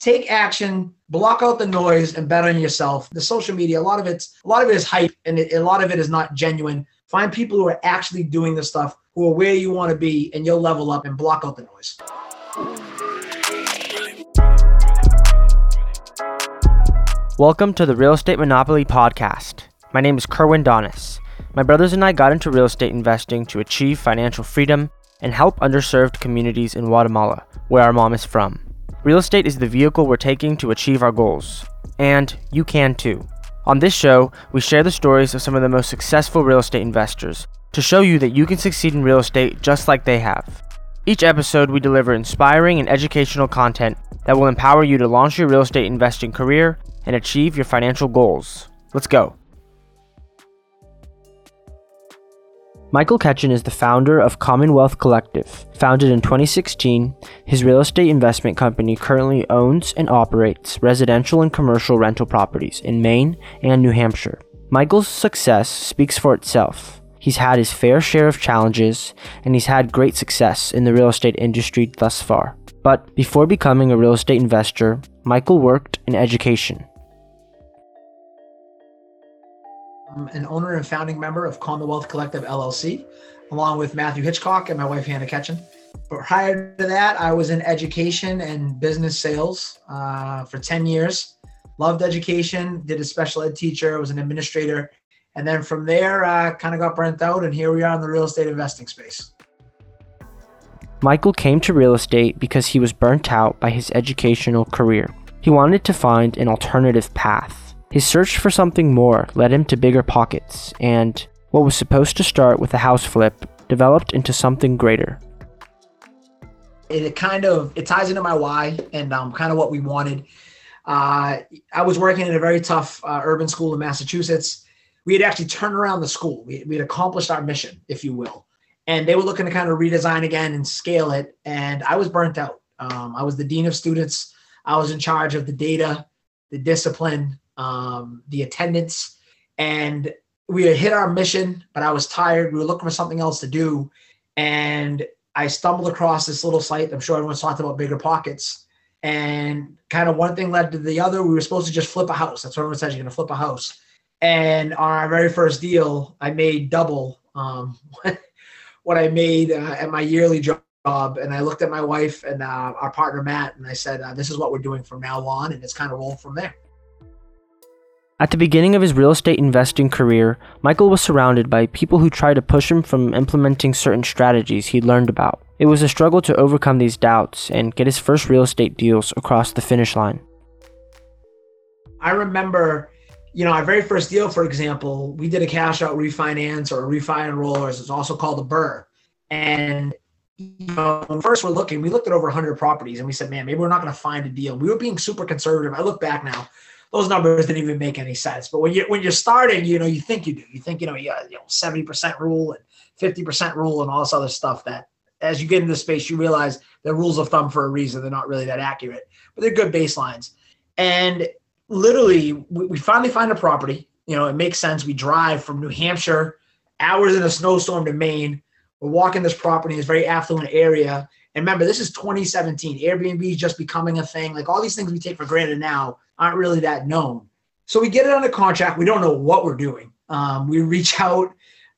take action, block out the noise, and bet on yourself. The social media, a lot of it's a lot of it is hype, and it, a lot of it is not genuine. Find people who are actually doing the stuff, who are where you want to be, and you'll level up and block out the noise. Welcome to the Real Estate Monopoly Podcast. My name is Kerwin Donis. My brothers and I got into real estate investing to achieve financial freedom and help underserved communities in Guatemala, where our mom is from. Real estate is the vehicle we're taking to achieve our goals, and you can too. On this show, we share the stories of some of the most successful real estate investors to show you that you can succeed in real estate just like they have. Each episode, we deliver inspiring and educational content that will empower you to launch your real estate investing career and achieve your financial goals. Let's go. Michael Ketchen is the founder of Commonwealth Collective. Founded in 2016, his real estate investment company currently owns and operates residential and commercial rental properties in Maine and New Hampshire. Michael's success speaks for itself. He's had his fair share of challenges, and he's had great success in the real estate industry thus far. But before becoming a real estate investor, Michael worked in education. I'm an owner and founding member of Commonwealth Collective LLC, along with Matthew Hitchcock and my wife Hannah Ketchen. But prior to that, I was in education and business sales uh, for 10 years. Loved education, did a special ed teacher, was an administrator. And then from there, uh, kind of got burnt out, and here we are in the real estate investing space. Michael came to real estate because he was burnt out by his educational career. He wanted to find an alternative path. His search for something more led him to bigger pockets, and what was supposed to start with a house flip developed into something greater. It kind of it ties into my why and um, kind of what we wanted. Uh, I was working in a very tough uh, urban school in Massachusetts. We had actually turned around the school. We, we had accomplished our mission, if you will, and they were looking to kind of redesign again and scale it. And I was burnt out. Um, I was the dean of students. I was in charge of the data, the discipline, um, the attendance, and we had hit our mission, but I was tired. We were looking for something else to do. And I stumbled across this little site. I'm sure everyone's talked about bigger pockets. And kind of one thing led to the other. We were supposed to just flip a house. That's what everyone says you're going to flip a house. And on our very first deal, I made double um, what I made uh, at my yearly job. And I looked at my wife and uh, our partner, Matt, and I said, uh, This is what we're doing from now on. And it's kind of rolled from there. At the beginning of his real estate investing career, Michael was surrounded by people who tried to push him from implementing certain strategies he'd learned about. It was a struggle to overcome these doubts and get his first real estate deals across the finish line. I remember, you know, our very first deal, for example, we did a cash out refinance or a refi and roll, as it's also called a BRRRR. And you know, when first we're looking, we looked at over 100 properties and we said, man, maybe we're not going to find a deal. We were being super conservative. I look back now, those numbers didn't even make any sense. But when you when you're starting, you know, you think you do. You think you know, you you know, seventy percent rule and fifty percent rule and all this other stuff. That as you get into space, you realize they're rules of thumb for a reason. They're not really that accurate, but they're good baselines. And literally, we, we finally find a property. You know, it makes sense. We drive from New Hampshire, hours in a snowstorm to Maine. We're walking this property in this very affluent area. And remember, this is 2017. Airbnb is just becoming a thing. Like all these things we take for granted now aren't really that known. So we get it under contract. We don't know what we're doing. Um, we reach out.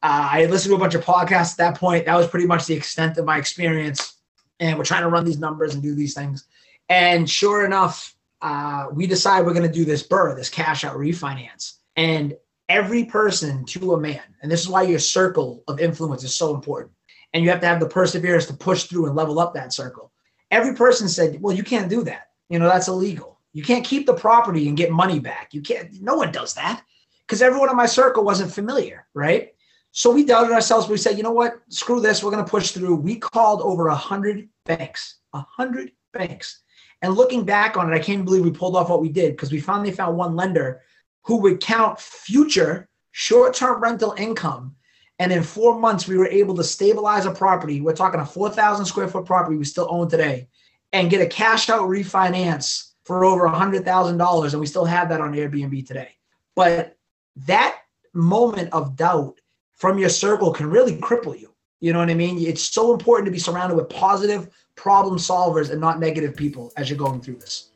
Uh, I listened to a bunch of podcasts at that point. That was pretty much the extent of my experience. And we're trying to run these numbers and do these things. And sure enough, uh, we decide we're going to do this BRRRR, this cash out refinance. And every person to a man, and this is why your circle of influence is so important. And you have to have the perseverance to push through and level up that circle. Every person said, Well, you can't do that. You know, that's illegal. You can't keep the property and get money back. You can't, no one does that because everyone in my circle wasn't familiar, right? So we doubted ourselves. We said, you know what? Screw this. We're going to push through. We called over a hundred banks, a hundred banks. And looking back on it, I can't believe we pulled off what we did because we finally found one lender who would count future short-term rental income. And in four months, we were able to stabilize a property. We're talking a 4,000 square foot property we still own today and get a cash out refinance for over hundred thousand dollars, and we still have that on Airbnb today. But that moment of doubt from your circle can really cripple you. You know what I mean? It's so important to be surrounded with positive problem solvers and not negative people as you're going through this.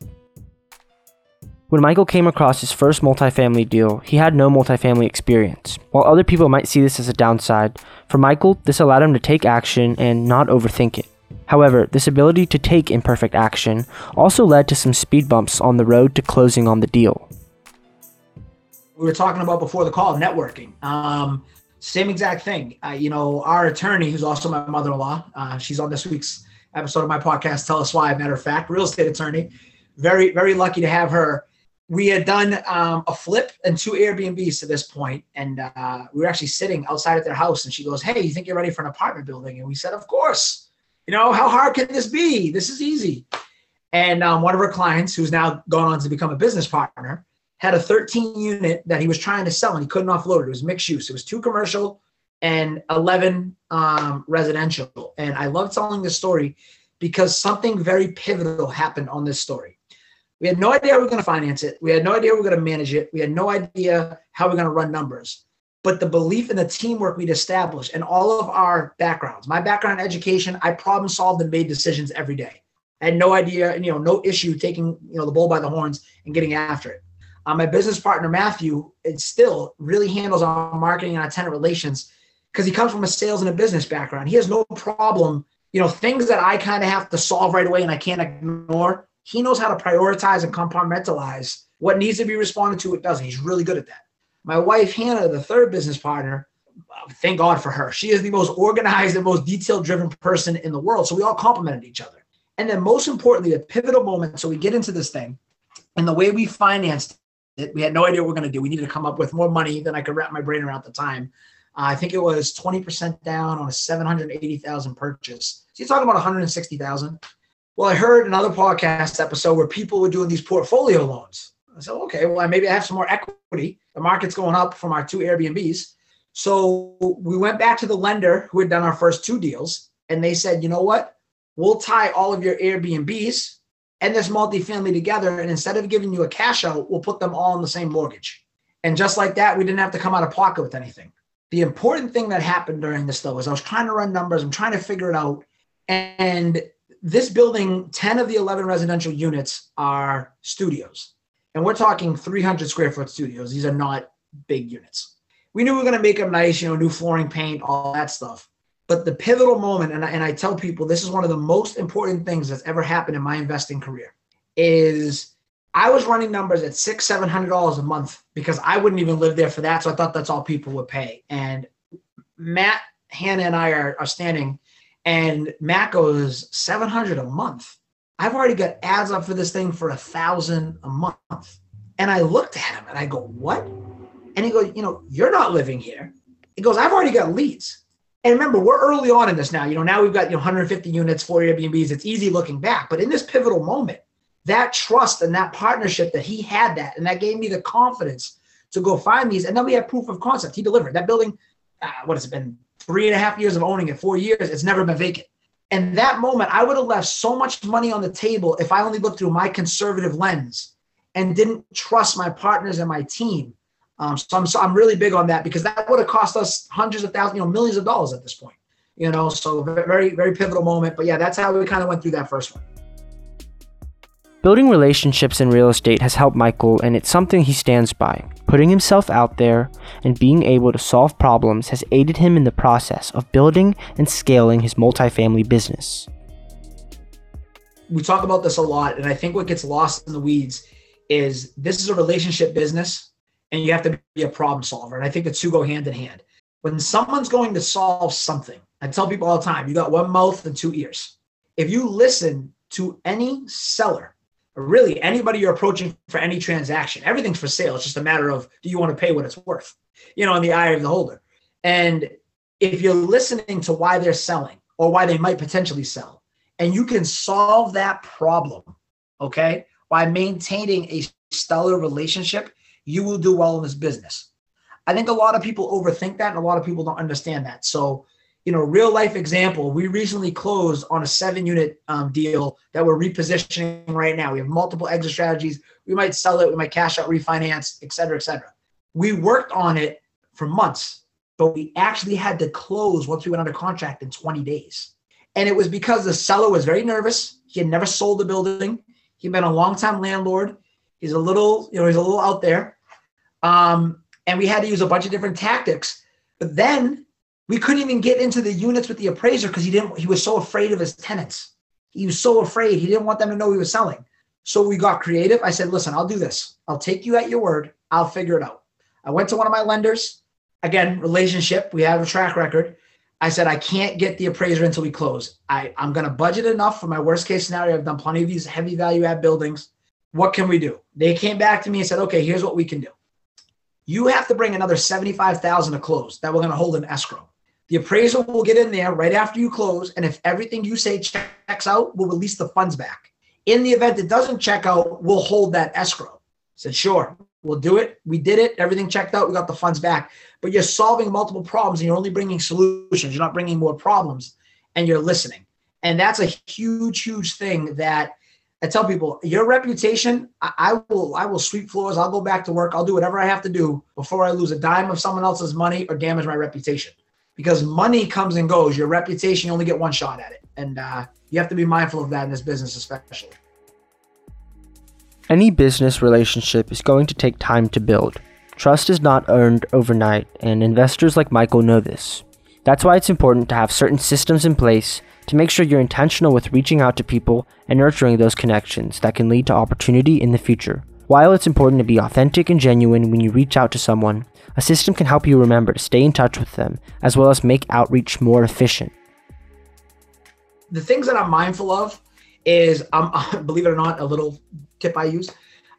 When Michael came across his first multifamily deal, he had no multifamily experience. While other people might see this as a downside, for Michael, this allowed him to take action and not overthink it. However, this ability to take imperfect action also led to some speed bumps on the road to closing on the deal. We were talking about before the call networking. Um, same exact thing. Uh, you know, our attorney, who's also my mother in law, uh, she's on this week's episode of my podcast, Tell Us Why, matter of fact, real estate attorney. Very, very lucky to have her. We had done um, a flip and two Airbnbs to this point, and uh, we were actually sitting outside at their house. And she goes, "Hey, you think you're ready for an apartment building?" And we said, "Of course." You know, how hard can this be? This is easy. And um, one of our clients, who's now gone on to become a business partner, had a 13 unit that he was trying to sell and he couldn't offload it. It was mixed use. It was two commercial and 11 um, residential. And I love telling this story because something very pivotal happened on this story. We had no idea we were going to finance it. We had no idea we were going to manage it. We had no idea how we are going to run numbers. But the belief in the teamwork we'd established and all of our backgrounds, my background in education, I problem solved and made decisions every day. I had no idea, you know, no issue taking you know the bull by the horns and getting after it. Uh, my business partner Matthew, it still really handles our marketing and our tenant relations because he comes from a sales and a business background. He has no problem, you know, things that I kind of have to solve right away and I can't ignore. He knows how to prioritize and compartmentalize what needs to be responded to. It doesn't. He's really good at that. My wife Hannah, the third business partner, thank God for her. She is the most organized and most detail driven person in the world. So we all complemented each other. And then most importantly, the pivotal moment. So we get into this thing and the way we financed it, we had no idea what we are going to do. We needed to come up with more money than I could wrap my brain around at the time. Uh, I think it was 20% down on a 780,000 purchase. So you're talking about 160,000. Well, I heard another podcast episode where people were doing these portfolio loans. I said, okay, well, maybe I have some more equity. The market's going up from our two Airbnbs. So we went back to the lender who had done our first two deals, and they said, you know what? We'll tie all of your Airbnbs and this multifamily together. And instead of giving you a cash out, we'll put them all in the same mortgage. And just like that, we didn't have to come out of pocket with anything. The important thing that happened during this though is I was trying to run numbers, I'm trying to figure it out. And this building, 10 of the 11 residential units are studios. And we're talking 300 square foot studios. These are not big units. We knew we were going to make them nice, you know, new flooring, paint, all that stuff. But the pivotal moment, and I, and I tell people this is one of the most important things that's ever happened in my investing career, is I was running numbers at six, seven hundred dollars a month because I wouldn't even live there for that. So I thought that's all people would pay. And Matt, Hannah, and I are, are standing, and Matt goes seven hundred a month. I've already got ads up for this thing for a thousand a month. And I looked at him and I go, what? And he goes, you know, you're not living here. He goes, I've already got leads. And remember, we're early on in this now. You know, now we've got you know 150 units, four Airbnbs. It's easy looking back, but in this pivotal moment, that trust and that partnership that he had that, and that gave me the confidence to go find these. And then we have proof of concept. He delivered that building. Uh, what has it been? Three and a half years of owning it, four years. It's never been vacant. And that moment, I would have left so much money on the table if I only looked through my conservative lens and didn't trust my partners and my team um, so I'm so I'm really big on that because that would have cost us hundreds of thousands, you know, millions of dollars at this point. You know, so very very pivotal moment. But yeah, that's how we kind of went through that first one. Building relationships in real estate has helped Michael, and it's something he stands by. Putting himself out there and being able to solve problems has aided him in the process of building and scaling his multifamily business. We talk about this a lot, and I think what gets lost in the weeds is this is a relationship business and you have to be a problem solver. And I think the two go hand in hand. When someone's going to solve something, I tell people all the time, you got one mouth and two ears. If you listen to any seller, really anybody you're approaching for any transaction, everything's for sale. It's just a matter of do you want to pay what it's worth, you know, in the eye of the holder. And if you're listening to why they're selling or why they might potentially sell, and you can solve that problem, okay, by maintaining a stellar relationship, you will do well in this business. I think a lot of people overthink that and a lot of people don't understand that. So, you know, real life example, we recently closed on a seven unit um, deal that we're repositioning right now. We have multiple exit strategies. We might sell it, we might cash out, refinance, et cetera, et cetera. We worked on it for months, but we actually had to close once we went under contract in 20 days. And it was because the seller was very nervous. He had never sold the building. He'd been a long time landlord He's a little, you know, he's a little out there. Um, and we had to use a bunch of different tactics. But then we couldn't even get into the units with the appraiser because he didn't, he was so afraid of his tenants. He was so afraid. He didn't want them to know he was selling. So we got creative. I said, listen, I'll do this. I'll take you at your word. I'll figure it out. I went to one of my lenders. Again, relationship. We have a track record. I said, I can't get the appraiser until we close. I, I'm going to budget enough for my worst case scenario. I've done plenty of these heavy value add buildings. What can we do? They came back to me and said, okay, here's what we can do. You have to bring another 75,000 to close that we're going to hold in escrow. The appraiser will get in there right after you close. And if everything you say checks out, we'll release the funds back. In the event it doesn't check out, we'll hold that escrow. I said, sure, we'll do it. We did it. Everything checked out. We got the funds back. But you're solving multiple problems and you're only bringing solutions. You're not bringing more problems and you're listening. And that's a huge, huge thing that I tell people your reputation, I, I, will I will sweep floors, I'll go back to work, I'll do whatever I have to do before I lose a dime of someone else's money or damage my reputation. Because money comes and goes. Your reputation, you only get one shot at it. And uh, you have to be mindful of that in this business, especially. Any business relationship is going to take time to build. Trust is not earned overnight, and investors like Michael know this. That's why it's important to have certain systems in place to make sure you're intentional with reaching out to people and nurturing those connections that can lead to opportunity in the future. While it's important to be authentic and genuine when you reach out to someone, a system can help you remember to stay in touch with them as well as make outreach more efficient. The things that I'm mindful of is, um, believe it or not, a little tip I use.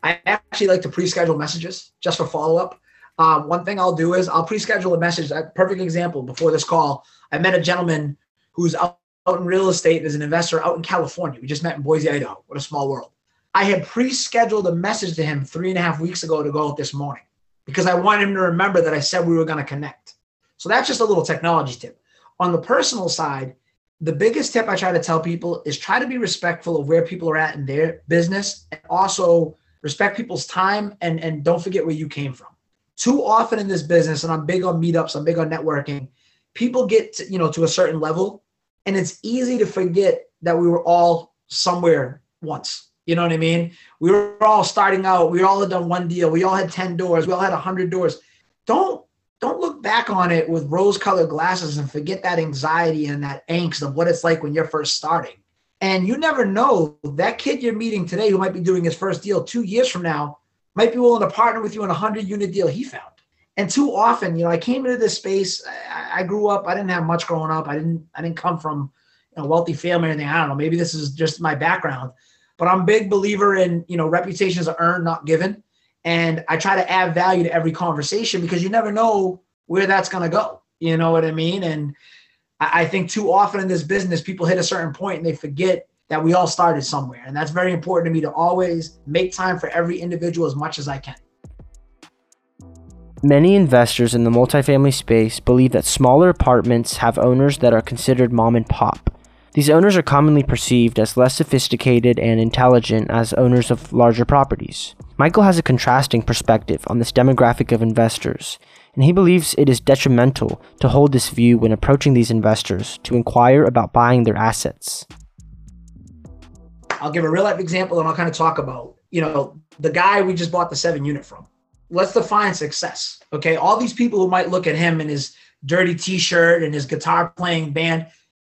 I actually like to pre-schedule messages just for follow-up. Um, one thing I'll do is I'll pre-schedule a message. A perfect example before this call, I met a gentleman who's out in real estate as an investor out in California. We just met in Boise, Idaho. What a small world. I had pre scheduled a message to him three and a half weeks ago to go out this morning because I wanted him to remember that I said we were going to connect. So that's just a little technology tip. On the personal side, the biggest tip I try to tell people is try to be respectful of where people are at in their business and also respect people's time and, and don't forget where you came from. Too often in this business, and I'm big on meetups, I'm big on networking, people get to, you know to a certain level and it's easy to forget that we were all somewhere once. You know what I mean? We were all starting out. We all had done one deal. We all had 10 doors. We all had 100 doors. Don't don't look back on it with rose-colored glasses and forget that anxiety and that angst of what it's like when you're first starting. And you never know that kid you're meeting today who might be doing his first deal 2 years from now might be willing to partner with you in a 100 unit deal he found and too often, you know, I came into this space. I, I, grew up. I didn't have much growing up. I didn't. I didn't come from you know, wealthy family or anything. I don't know. Maybe this is just my background, but I'm a big believer in you know reputations are earned, not given, and I try to add value to every conversation because you never know where that's going to go. You know what I mean? And I, I think too often in this business, people hit a certain point and they forget that we all started somewhere, and that's very important to me to always make time for every individual as much as I can. Many investors in the multifamily space believe that smaller apartments have owners that are considered mom and pop. These owners are commonly perceived as less sophisticated and intelligent as owners of larger properties. Michael has a contrasting perspective on this demographic of investors, and he believes it is detrimental to hold this view when approaching these investors to inquire about buying their assets. I'll give a real life example and I'll kind of talk about, you know, the guy we just bought the seven unit from let's define success. Okay. All these people who might look at him in his dirty t shirt and his guitar playing band,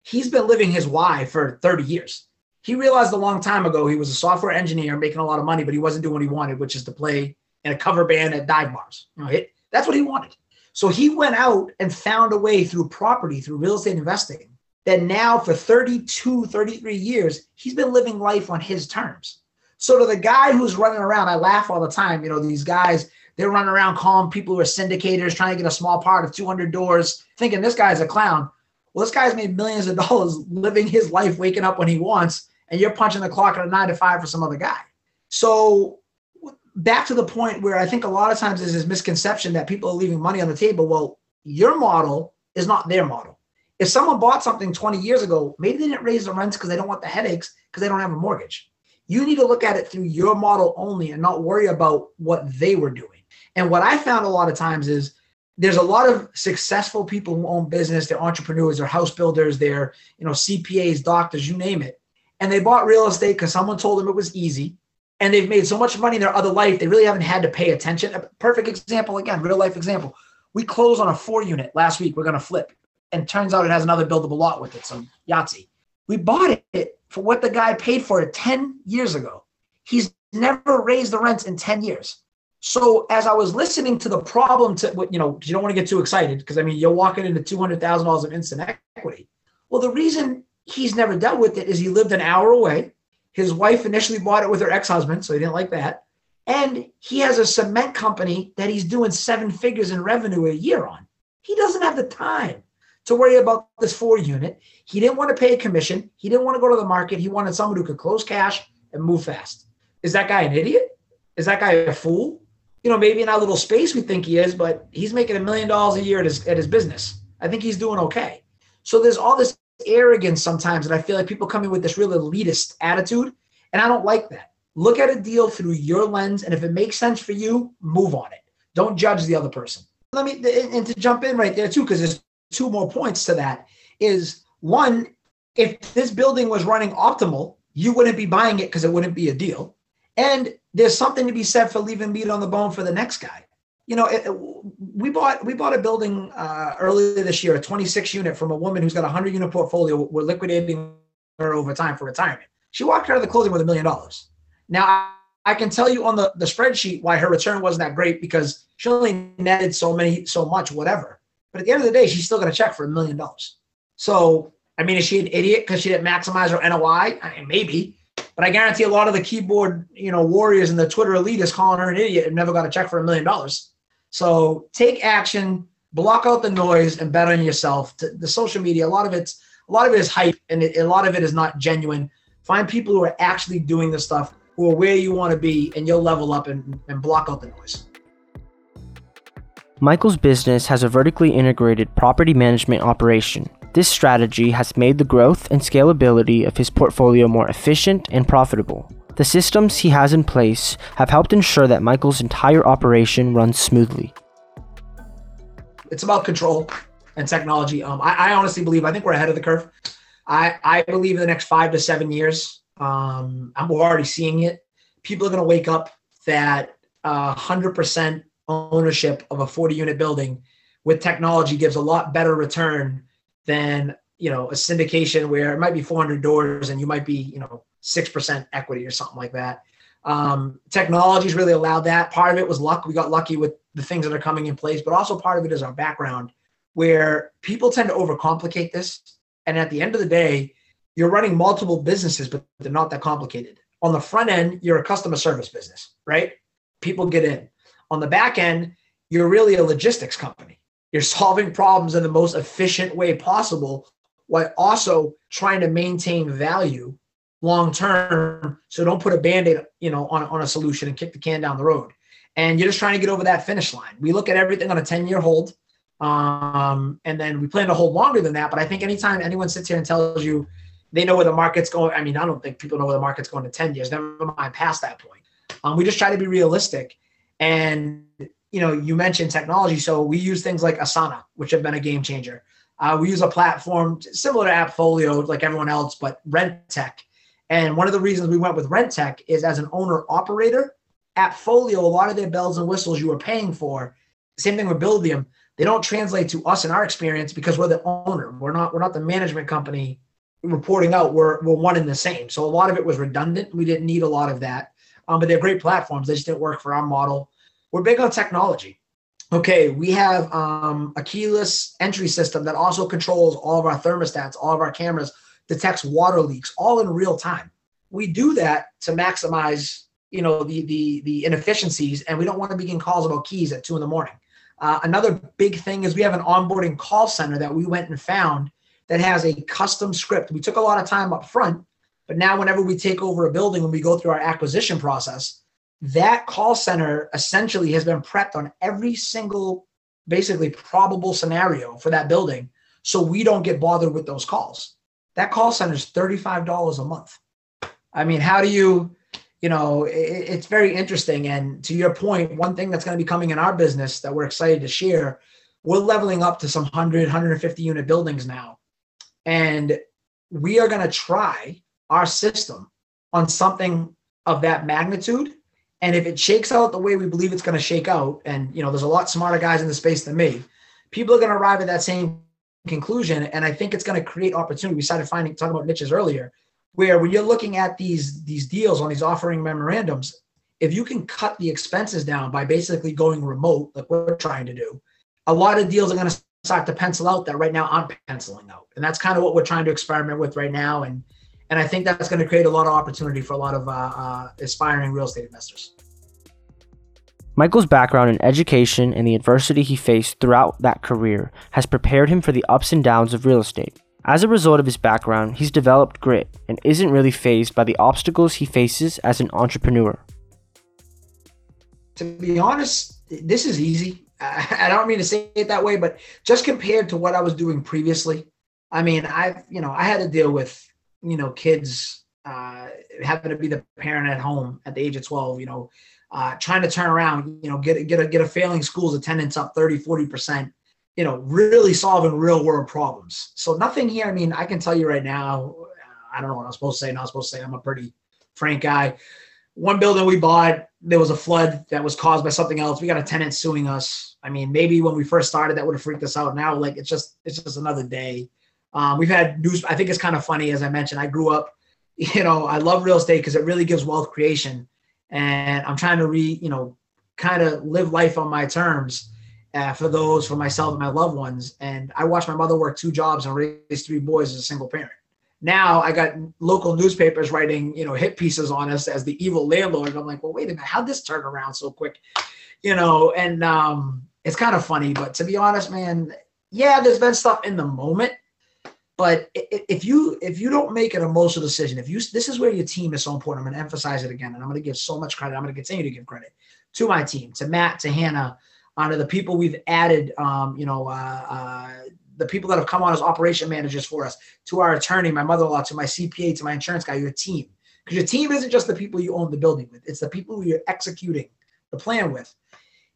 he's been living his why for 30 years. He realized a long time ago he was a software engineer making a lot of money, but he wasn't doing what he wanted, which is to play in a cover band at dive bars. You know, that's what he wanted. So he went out and found a way through property, through real estate investing, that now for 32, 33 years, he's been living life on his terms. So to the guy who's running around, I laugh all the time. You know, these guys, they're running around calling people who are syndicators, trying to get a small part of 200 doors, thinking this guy's a clown. Well, this guy's made millions of dollars living his life, waking up when he wants, and you're punching the clock at a nine to five for some other guy. So back to the point where I think a lot of times there's this misconception that people are leaving money on the table. Well, your model is not their model. If someone bought something 20 years ago, maybe they didn't raise the rents because they don't want the headaches because they don't have a mortgage. You need to look at it through your model only and not worry about what they were doing. And what I found a lot of times is there's a lot of successful people who own business, they're entrepreneurs, they're house builders, they're, you know, CPAs, doctors, you name it. And they bought real estate because someone told them it was easy. and they've made so much money in their other life, they really haven't had to pay attention. A perfect example, again, real life example. We closed on a four unit last week. We're going to flip. And turns out it has another buildable lot with it, some Yahtzee. We bought it for what the guy paid for it 10 years ago. He's never raised the rents in 10 years. So as I was listening to the problem to you know, you don't want to get too excited because I mean you're walking into two hundred thousand dollars of instant equity. Well, the reason he's never dealt with it is he lived an hour away. His wife initially bought it with her ex-husband, so he didn't like that. And he has a cement company that he's doing seven figures in revenue a year on. He doesn't have the time to worry about this four unit. He didn't want to pay a commission. He didn't want to go to the market. He wanted someone who could close cash and move fast. Is that guy an idiot? Is that guy a fool? You know, maybe in our little space we think he is, but he's making a million dollars a year at his, at his business. I think he's doing okay. So there's all this arrogance sometimes, and I feel like people come in with this real elitist attitude, and I don't like that. Look at a deal through your lens, and if it makes sense for you, move on it. Don't judge the other person. Let me and to jump in right there too, because there's two more points to that. Is one, if this building was running optimal, you wouldn't be buying it because it wouldn't be a deal. And there's something to be said for leaving meat on the bone for the next guy you know, it, we bought we bought a building uh, earlier this year, a 26 unit from a woman who's got a 100 unit portfolio. We're liquidating her over time for retirement. She walked out of the closing with a million dollars. Now I, I can tell you on the, the spreadsheet why her return wasn't that great because she only netted so many so much whatever. But at the end of the day, she's still going to check for a million dollars. So I mean, is she an idiot because she didn't maximize her NOI? I mean, maybe. But I guarantee a lot of the keyboard, you know, warriors and the Twitter elitists calling her an idiot and never got a check for a million dollars. So take action, block out the noise, and bet on yourself. The social media, a lot of it's a lot of it is hype, and a lot of it is not genuine. Find people who are actually doing the stuff, who are where you want to be, and you'll level up and, and block out the noise. Michael's business has a vertically integrated property management operation. This strategy has made the growth and scalability of his portfolio more efficient and profitable. The systems he has in place have helped ensure that Michael's entire operation runs smoothly. It's about control and technology. Um, I, I, honestly believe, I think we're ahead of the curve. I, I believe in the next five to seven years, um, I'm already seeing it. People are going to wake up that uh, 100% ownership of a 40 unit building with technology gives a lot better return than you know a syndication where it might be 400 doors and you might be you know 6% equity or something like that. Um, technology's really allowed that. Part of it was luck. We got lucky with the things that are coming in place, but also part of it is our background where people tend to overcomplicate this. And at the end of the day, you're running multiple businesses, but they're not that complicated. On the front end, you're a customer service business, right? People get in. On the back end, you're really a logistics company. You're solving problems in the most efficient way possible while also trying to maintain value long term. So don't put a band-aid, you know, on, on a solution and kick the can down the road. And you're just trying to get over that finish line. We look at everything on a 10-year hold. Um, and then we plan to hold longer than that. But I think anytime anyone sits here and tells you they know where the market's going, I mean, I don't think people know where the market's going to 10 years, never mind past that point. Um, we just try to be realistic. And you know, you mentioned technology. So we use things like Asana, which have been a game changer. Uh, we use a platform similar to AppFolio, like everyone else, but Rentec and one of the reasons we went with Rentec is as an owner operator, AppFolio, a lot of their bells and whistles you were paying for, same thing with Buildium, they don't translate to us in our experience because we're the owner. We're not we're not the management company reporting out. We're we're one and the same. So a lot of it was redundant. We didn't need a lot of that. Um, but they're great platforms. They just didn't work for our model. We're big on technology. Okay, we have um, a keyless entry system that also controls all of our thermostats, all of our cameras, detects water leaks all in real time. We do that to maximize, you know, the the the inefficiencies, and we don't want to begin calls about keys at two in the morning. Uh, another big thing is we have an onboarding call center that we went and found that has a custom script. We took a lot of time up front, but now whenever we take over a building, when we go through our acquisition process, that call center essentially has been prepped on every single basically probable scenario for that building so we don't get bothered with those calls that call center is $35 a month. I mean, how do you, you know, it, it's very interesting. And to your point, one thing that's going to be coming in our business that we're excited to share, we're leveling up to some 100, 150 unit buildings now. And we are going to try our system on something of that magnitude. And if it shakes out the way we believe it's going to shake out, and you know, there's a lot smarter guys in the space than me, people are going to arrive at that same conclusion. And I think it's going to create opportunity. We started finding talking about niches earlier, where when you're looking at these these deals on these offering memorandums, if you can cut the expenses down by basically going remote, like we're trying to do, a lot of deals are going to start to pencil out that right now aren't penciling out. And that's kind of what we're trying to experiment with right now. And and I think that's going to create a lot of opportunity for a lot of uh, uh, aspiring real estate investors. Michael's background in education and the adversity he faced throughout that career has prepared him for the ups and downs of real estate. As a result of his background, he's developed grit and isn't really fazed by the obstacles he faces as an entrepreneur. To be honest, this is easy. I don't mean to say it that way, but just compared to what I was doing previously, I mean, I've, you know, I had to deal with, you know, kids uh, having to be the parent at home at the age of 12, you know, uh, trying to turn around, you know, get, get a, get a failing school's attendance up 30, 40%, you know, really solving real world problems. So nothing here. I mean, I can tell you right now, I don't know what I'm supposed to say. Not supposed to say I'm a pretty frank guy. One building we bought, there was a flood that was caused by something else. We got a tenant suing us. I mean, maybe when we first started, that would have freaked us out. Now, like it's just it's just another day. Um, we've had news. I think it's kind of funny, as I mentioned. I grew up, you know, I love real estate because it really gives wealth creation, and I'm trying to re, you know, kind of live life on my terms uh, for those, for myself and my loved ones. And I watched my mother work two jobs and raise three boys as a single parent. Now I got local newspapers writing, you know, hit pieces on us as the evil landlord. And I'm like, well, wait a minute, how'd this turn around so quick? You know, and um, it's kind of funny, but to be honest, man, yeah, there's been stuff in the moment, but if you if you don't make an emotional decision, if you this is where your team is so important. I'm going to emphasize it again, and I'm going to give so much credit. I'm going to continue to give credit to my team, to Matt, to Hannah, uh, to the people we've added. Um, you know, uh, uh, the people that have come on as operation managers for us, to our attorney, my mother-in-law, to my CPA, to my insurance guy, your team. Because your team isn't just the people you own the building with; it's the people who you're executing the plan with.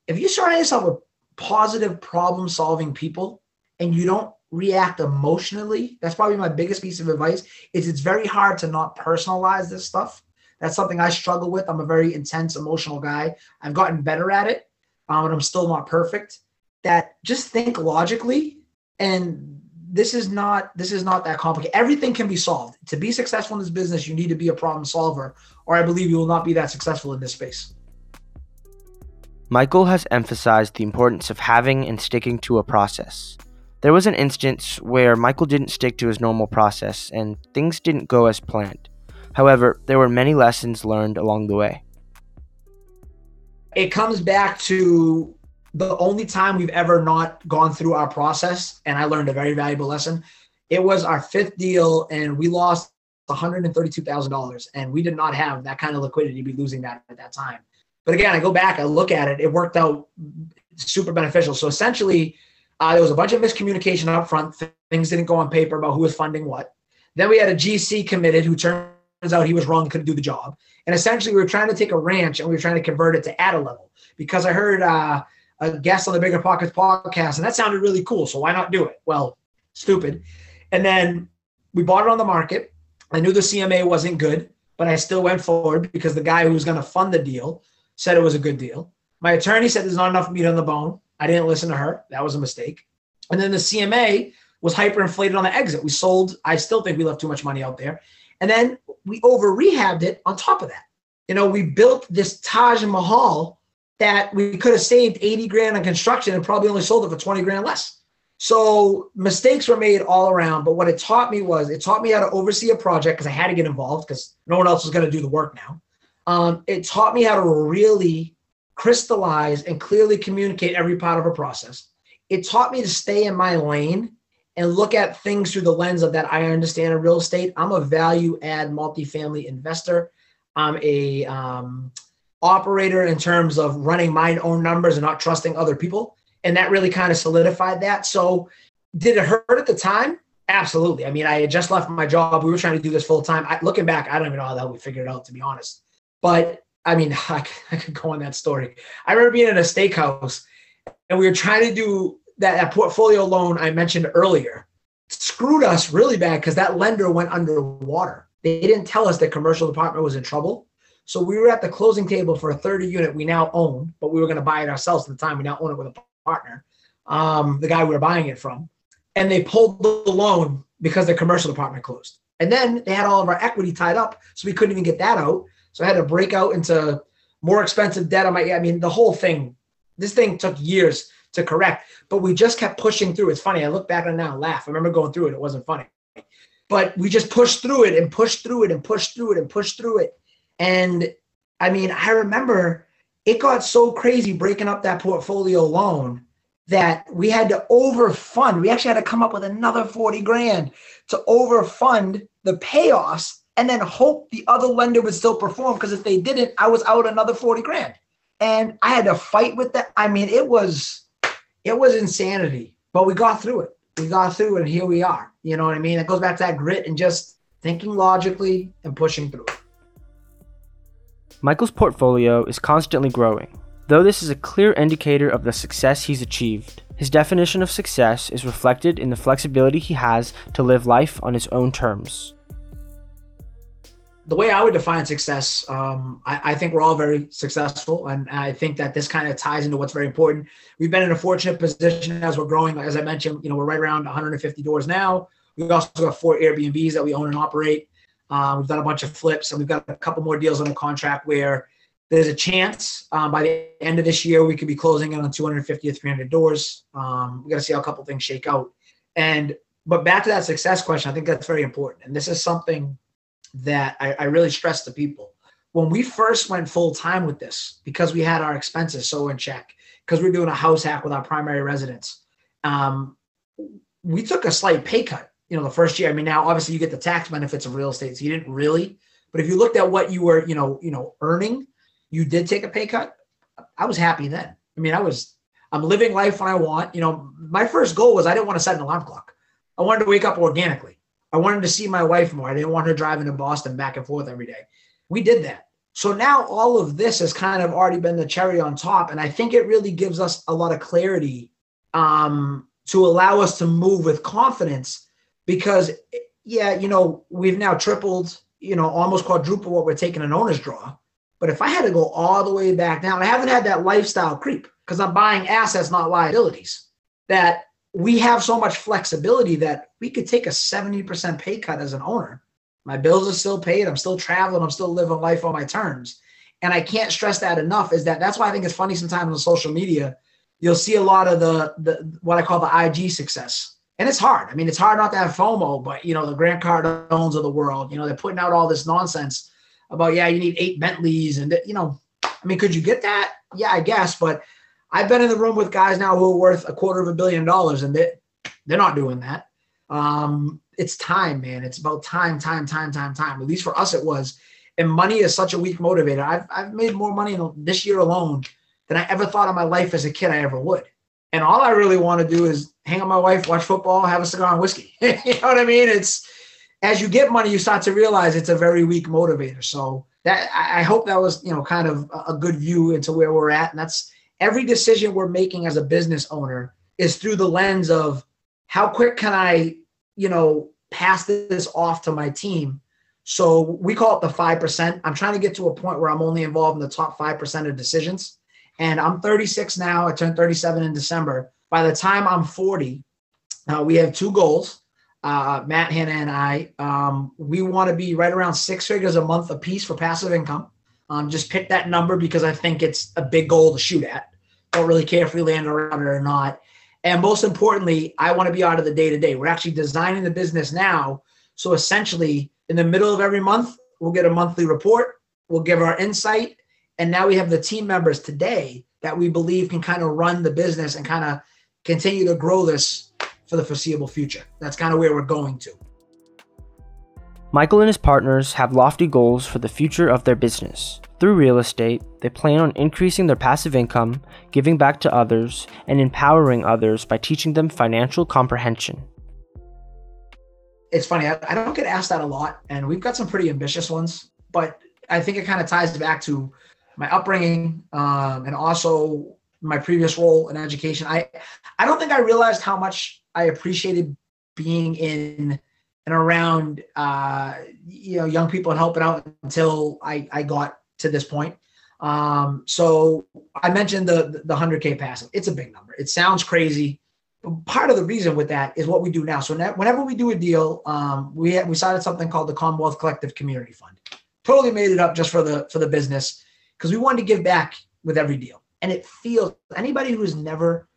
If you surround yourself with positive problem-solving people, and you don't react emotionally, that's probably my biggest piece of advice. Is it's very hard to not personalize this stuff. That's something I struggle with. I'm a very intense, emotional guy. I've gotten better at it, um, and I'm still not perfect. That just think logically and this is not this is not that complicated everything can be solved to be successful in this business you need to be a problem solver or i believe you will not be that successful in this space michael has emphasized the importance of having and sticking to a process there was an instance where michael didn't stick to his normal process and things didn't go as planned however there were many lessons learned along the way it comes back to the only time we've ever not gone through our process, and I learned a very valuable lesson. It was our fifth deal, and we lost $132,000, and we did not have that kind of liquidity to be losing that at that time. But again, I go back, I look at it, it worked out super beneficial. So essentially, uh, there was a bunch of miscommunication up front. Things didn't go on paper about who was funding what. Then we had a GC committed who turns out he was wrong, couldn't do the job. And essentially, we were trying to take a ranch and we were trying to convert it to add a level because I heard uh, a guest on the Bigger Pockets podcast, and that sounded really cool. So why not do it? Well, stupid. And then we bought it on the market. I knew the CMA wasn't good, but I still went forward because the guy who was going to fund the deal said it was a good deal. My attorney said there's not enough meat on the bone. I didn't listen to her. That was a mistake. And then the CMA was hyperinflated on the exit. We sold, I still think we left too much money out there. And then we over rehabbed it on top of that. You know, we built this Taj Mahal that we could have saved 80 grand on construction and probably only sold it for 20 grand less. So mistakes were made all around. But what it taught me was it taught me how to oversee a project because I had to get involved because no one else was going to do the work now. Um, it taught me how to really crystallize and clearly communicate every part of a process. It taught me to stay in my lane and look at things through the lens of that I understand in real estate. I'm a value add multifamily investor. I'm a um, operator in terms of running my own numbers and not trusting other people. And that really kind of solidified that. So, did it hurt at the time? Absolutely. I mean, I had just left my job. We were trying to do this full time. looking back, I don't even know how the hell we figured it out, to be honest. But I mean, I, I could go on that story. I remember being in a steakhouse and we were trying to do that, that portfolio loan I mentioned earlier. Screwed us really bad because that lender went underwater. They didn't tell us the commercial department was in trouble. So we were at the closing table for a 30 unit we now own, but we were going to buy it ourselves at the time. We now own it with a partner, um, the guy we were buying it from. And they pulled the loan because the commercial department closed. And then they had all of our equity tied up, so we couldn't even get that out. So I had to break out into more expensive debt on my. I mean, the whole thing. This thing took years to correct, but we just kept pushing through. It's funny. I look back on it now and laugh. I remember going through it. It wasn't funny, but we just pushed through it and pushed through it and pushed through it and pushed through it. And I mean, I remember it got so crazy breaking up that portfolio loan that we had to overfund. We actually had to come up with another 40 grand to overfund the payoffs and then hope the other lender would still perform because if they didn't, I was out another 40 grand. And I had to fight with that. I mean, it was it was insanity, but we got through it. We got through it and here we are. You know what I mean? It goes back to that grit and just thinking logically and pushing through. Michael's portfolio is constantly growing. Though this is a clear indicator of the success he's achieved, his definition of success is reflected in the flexibility he has to live life on his own terms the way I would define success, um, I, I, think we're all very successful, and I think that this kind of ties into what's very important. We've been in a fortunate position as we're growing. As I mentioned, you know, we're right around 150 doors now. We've also got four Airbnbs that we own and operate. Um, we've done a bunch of flips, and we've got a couple more deals on the contract where there's a chance um, by the end of this year we could be closing in on 250 to 300 doors. Um, we got to see how a couple things shake out. And but back to that success question, I think that's very important, and this is something that I, I really stress to people. When we first went full time with this, because we had our expenses so in check, because we are doing a house hack with our primary residence, um, we took a slight pay cut. You know, the first year. I mean, now obviously you get the tax benefits of real estate, so you didn't really. But if you looked at what you were, you know, you know, earning, you did take a pay cut. I was happy then. I mean, I was. I'm living life when I want. You know, my first goal was I didn't want to set an alarm clock. I wanted to wake up organically. I wanted to see my wife more. I didn't want her driving to Boston back and forth every day. We did that. So now all of this has kind of already been the cherry on top. And I think it really gives us a lot of clarity um, to allow us to move with confidence because, yeah, you know, we've now tripled, you know, almost quadruple what we're taking an owner's draw. But if I had to go all the way back down, I haven't had that lifestyle creep because I'm buying assets, not liabilities. That we have so much flexibility that we could take a 70% pay cut as an owner. My bills are still paid. I'm still traveling. I'm still living life on my terms. And I can't stress that enough is that that's why I think it's funny sometimes on social media, you'll see a lot of the, the what I call the IG success. And it's hard. I mean, it's hard not to have FOMO, but you know, the Grant Cardones of the world, you know, they're putting out all this nonsense about, yeah, you need eight Bentleys. And, you know, I mean, could you get that? Yeah, I guess. But I've been in the room with guys now who are worth a quarter of a billion dollars and they, they're not doing that. Um, it's time, man. It's about time, time, time, time, time. At least for us, it was. And money is such a weak motivator. I've, I've made more money this year alone than I ever thought in my life as a kid I ever would. And all I really want to do is hang out with my wife, watch football, have a cigar and whiskey. you know what I mean? It's as you get money, you start to realize it's a very weak motivator. So that I hope that was, you know, kind of a good view into where we're at. And that's every decision we're making as a business owner is through the lens of how quick can I you know, pass this off to my team. So we call it the 5%. I'm trying to get to a point where I'm only involved in the top 5% of decisions. And I'm 36 now. I turned 37 in December. By the time I'm 40, uh, we have two goals. Uh, Matt, Hannah, and I. Um, we want to be right around six figures a month a piece for passive income. Um, just pick that number because I think it's a big goal to shoot at. Don't really care if we land around it or not. And most importantly, I want to be out of the day to day. We're actually designing the business now. So essentially, in the middle of every month, we'll get a monthly report, we'll give our insight. And now we have the team members today that we believe can kind of run the business and kind of continue to grow this for the foreseeable future. That's kind of where we're going to. Michael and his partners have lofty goals for the future of their business. Through real estate, they plan on increasing their passive income, giving back to others, and empowering others by teaching them financial comprehension. It's funny, I, don't get asked that a lot, and we've got some pretty ambitious ones, but I think it kind of ties back to my upbringing um, and also my previous role in education. I, I don't think I realized how much I appreciated being in and around uh, you know young people and helping out until I, I got to this point. Um, so I mentioned the the 100k passive. It's a big number. It sounds crazy. But part of the reason with that is what we do now. So whenever we do a deal, um, we we started something called the Commonwealth Collective Community Fund. Totally made it up just for the for the business because we wanted to give back with every deal. And it feels anybody who's never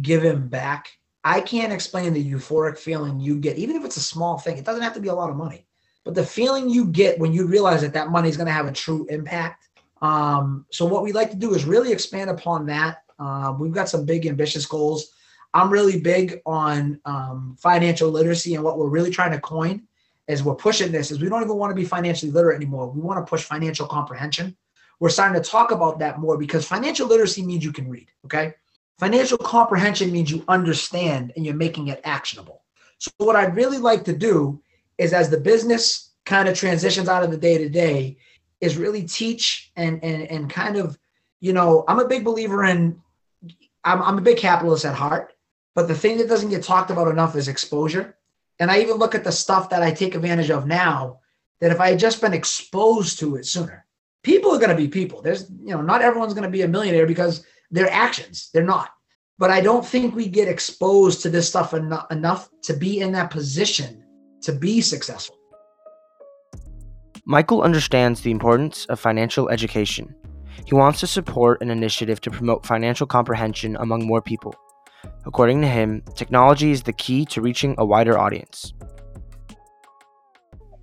given back, I can't explain the euphoric feeling you get, even if it's a small thing. It doesn't have to be a lot of money, but the feeling you get when you realize that that money is going to have a true impact. Um, so what we like to do is really expand upon that. Uh, we've got some big ambitious goals. I'm really big on um, financial literacy, and what we're really trying to coin as we're pushing this is we don't even want to be financially literate anymore. We want to push financial comprehension. We're starting to talk about that more because financial literacy means you can read. Okay, financial comprehension means you understand and you're making it actionable. So what I'd really like to do is as the business kind of transitions out of the day to day, is really teach and and and kind of, you know, I'm a big believer in. I'm, I'm a big capitalist at heart, but the thing that doesn't get talked about enough is exposure. And I even look at the stuff that I take advantage of now that if I had just been exposed to it sooner, people are going to be people. There's, you know, not everyone's going to be a millionaire because their actions, they're not. But I don't think we get exposed to this stuff en- enough to be in that position to be successful. Michael understands the importance of financial education. He wants to support an initiative to promote financial comprehension among more people. According to him, technology is the key to reaching a wider audience.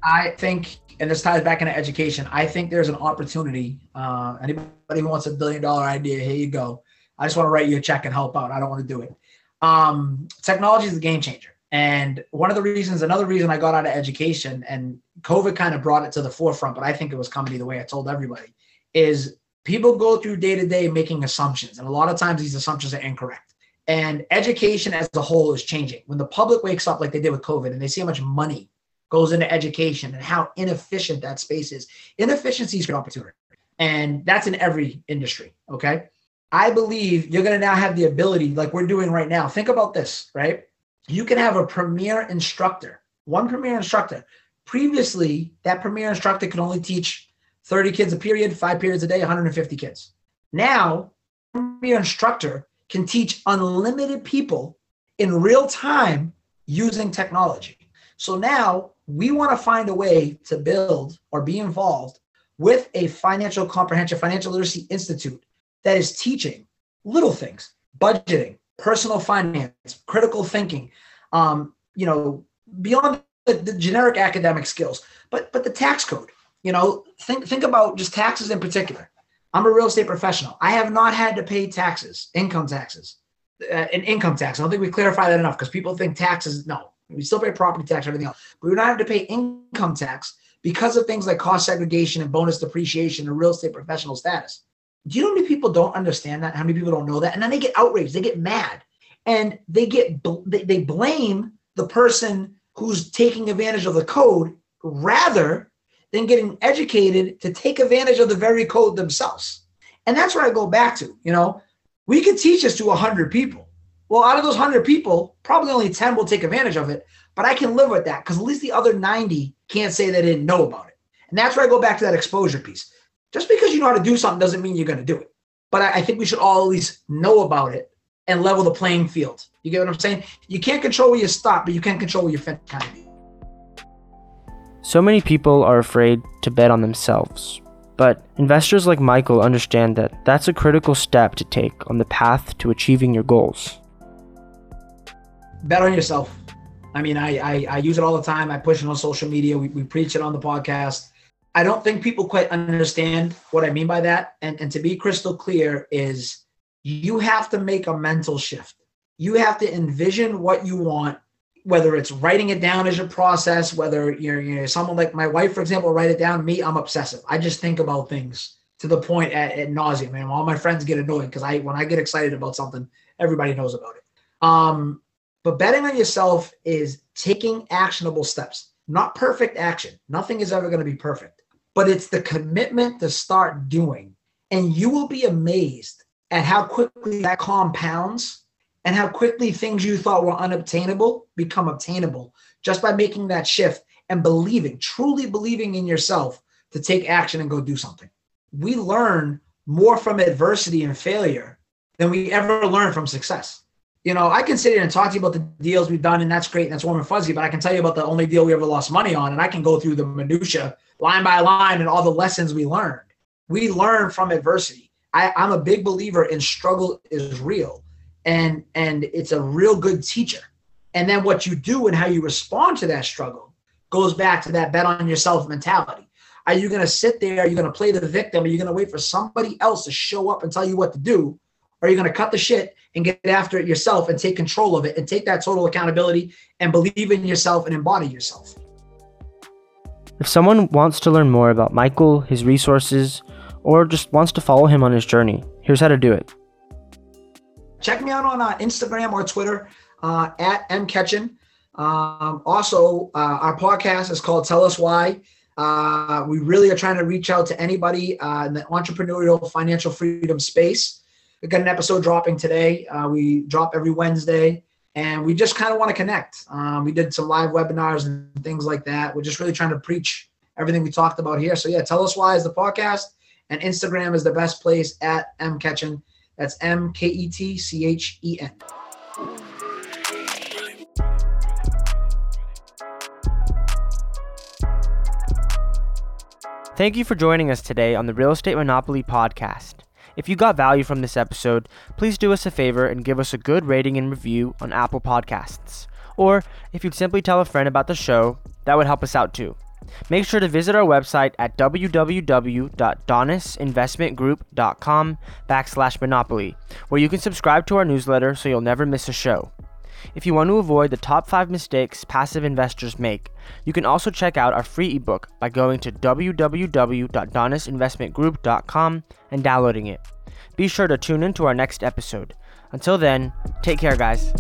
I think, and this ties back into education, I think there's an opportunity. Uh, anybody who wants a billion dollar idea, here you go. I just want to write you a check and help out. I don't want to do it. Um, technology is a game changer. And one of the reasons, another reason I got out of education, and COVID kind of brought it to the forefront, but I think it was coming the way I told everybody, is people go through day to day making assumptions. And a lot of times these assumptions are incorrect. And education as a whole is changing. When the public wakes up like they did with COVID and they see how much money goes into education and how inefficient that space is, inefficiency is an opportunity. And that's in every industry. Okay. I believe you're going to now have the ability, like we're doing right now. Think about this, right? You can have a premier instructor, one premier instructor. Previously, that premier instructor could only teach 30 kids a period, five periods a day, 150 kids. Now, premier instructor can teach unlimited people in real time using technology. So now we want to find a way to build or be involved with a financial comprehension, financial literacy institute that is teaching little things, budgeting, personal finance, critical thinking, um, you know, beyond the, the generic academic skills, but but the tax code. You know, think think about just taxes in particular. I'm a real estate professional. I have not had to pay taxes, income taxes, uh, an income tax. I don't think we clarify that enough because people think taxes. No, we still pay property tax, and everything else, but we don't have to pay income tax because of things like cost segregation and bonus depreciation and real estate professional status. Do you know how many people don't understand that? How many people don't know that? And then they get outraged, they get mad, and they get they, they blame the person who's taking advantage of the code rather than getting educated to take advantage of the very code themselves. And that's where I go back to, you know, we could teach this to 100 people. Well, out of those 100 people, probably only 10 will take advantage of it, but I can live with that because at least the other 90 can't say they didn't know about it. And that's where I go back to that exposure piece. Just because you know how to do something doesn't mean you're going to do it. But I, I think we should all at least know about it and level the playing field. You get what I'm saying? You can't control where you stop, but you can control where you finish. So many people are afraid to bet on themselves. But investors like Michael understand that that's a critical step to take on the path to achieving your goals. Bet on yourself. I mean, I, I, I use it all the time. I push it on social media. We, we preach it on the podcast. I don't think people quite understand what I mean by that. And, and to be crystal clear, is you have to make a mental shift. You have to envision what you want whether it's writing it down as your process, whether you're, you know, someone like my wife, for example, write it down. Me, I'm obsessive. I just think about things to the point at, at nauseum. And all my friends get annoyed because I, when I get excited about something, everybody knows about it. Um, but betting on yourself is taking actionable steps, not perfect action. Nothing is ever going to be perfect, but it's the commitment to start doing. And you will be amazed at how quickly that compounds and how quickly things you thought were unobtainable become obtainable just by making that shift and believing, truly believing in yourself to take action and go do something. we learn more from adversity and failure than we ever learn from success. You know, I can sit here and talk to you about the deals we've done, and that's great, and that's warm and fuzzy. But I can tell you about the only deal we ever lost money on, and I can go through the minutia line by line and all the lessons we learned. We learn from adversity. I, I'm a big believer in struggle is real, and and it's a real good teacher. And then what you do and how you respond to that struggle goes back to that bet on yourself mentality. Are you going to sit there? Are you going to play the victim? Are you going to wait for somebody else to show up and tell you what to do? Or are you going to cut the shit and get after it yourself and take control of it and take that total accountability and believe in yourself and embody yourself? If someone wants to learn more about Michael, his resources, or just wants to follow him on his journey, here's how to do it. Check me out on uh, Instagram or Twitter uh, at mketchen. Um, also, uh, our podcast is called Tell Us Why. Uh, we really are trying to reach out to anybody uh, in the entrepreneurial financial freedom space. We got an episode dropping today. Uh, we drop every Wednesday, and we just kind of want to connect. Um, we did some live webinars and things like that. We're just really trying to preach everything we talked about here. So yeah, tell us why is the podcast, and Instagram is the best place at mketchen. That's M K E T C H E N. Thank you for joining us today on the Real Estate Monopoly podcast. If you got value from this episode, please do us a favor and give us a good rating and review on Apple Podcasts. Or if you'd simply tell a friend about the show, that would help us out too. Make sure to visit our website at www.donisinvestmentgroup.com backslash monopoly, where you can subscribe to our newsletter so you'll never miss a show. If you want to avoid the top 5 mistakes passive investors make, you can also check out our free ebook by going to www.donisinvestmentgroup.com and downloading it. Be sure to tune in to our next episode. Until then, take care, guys.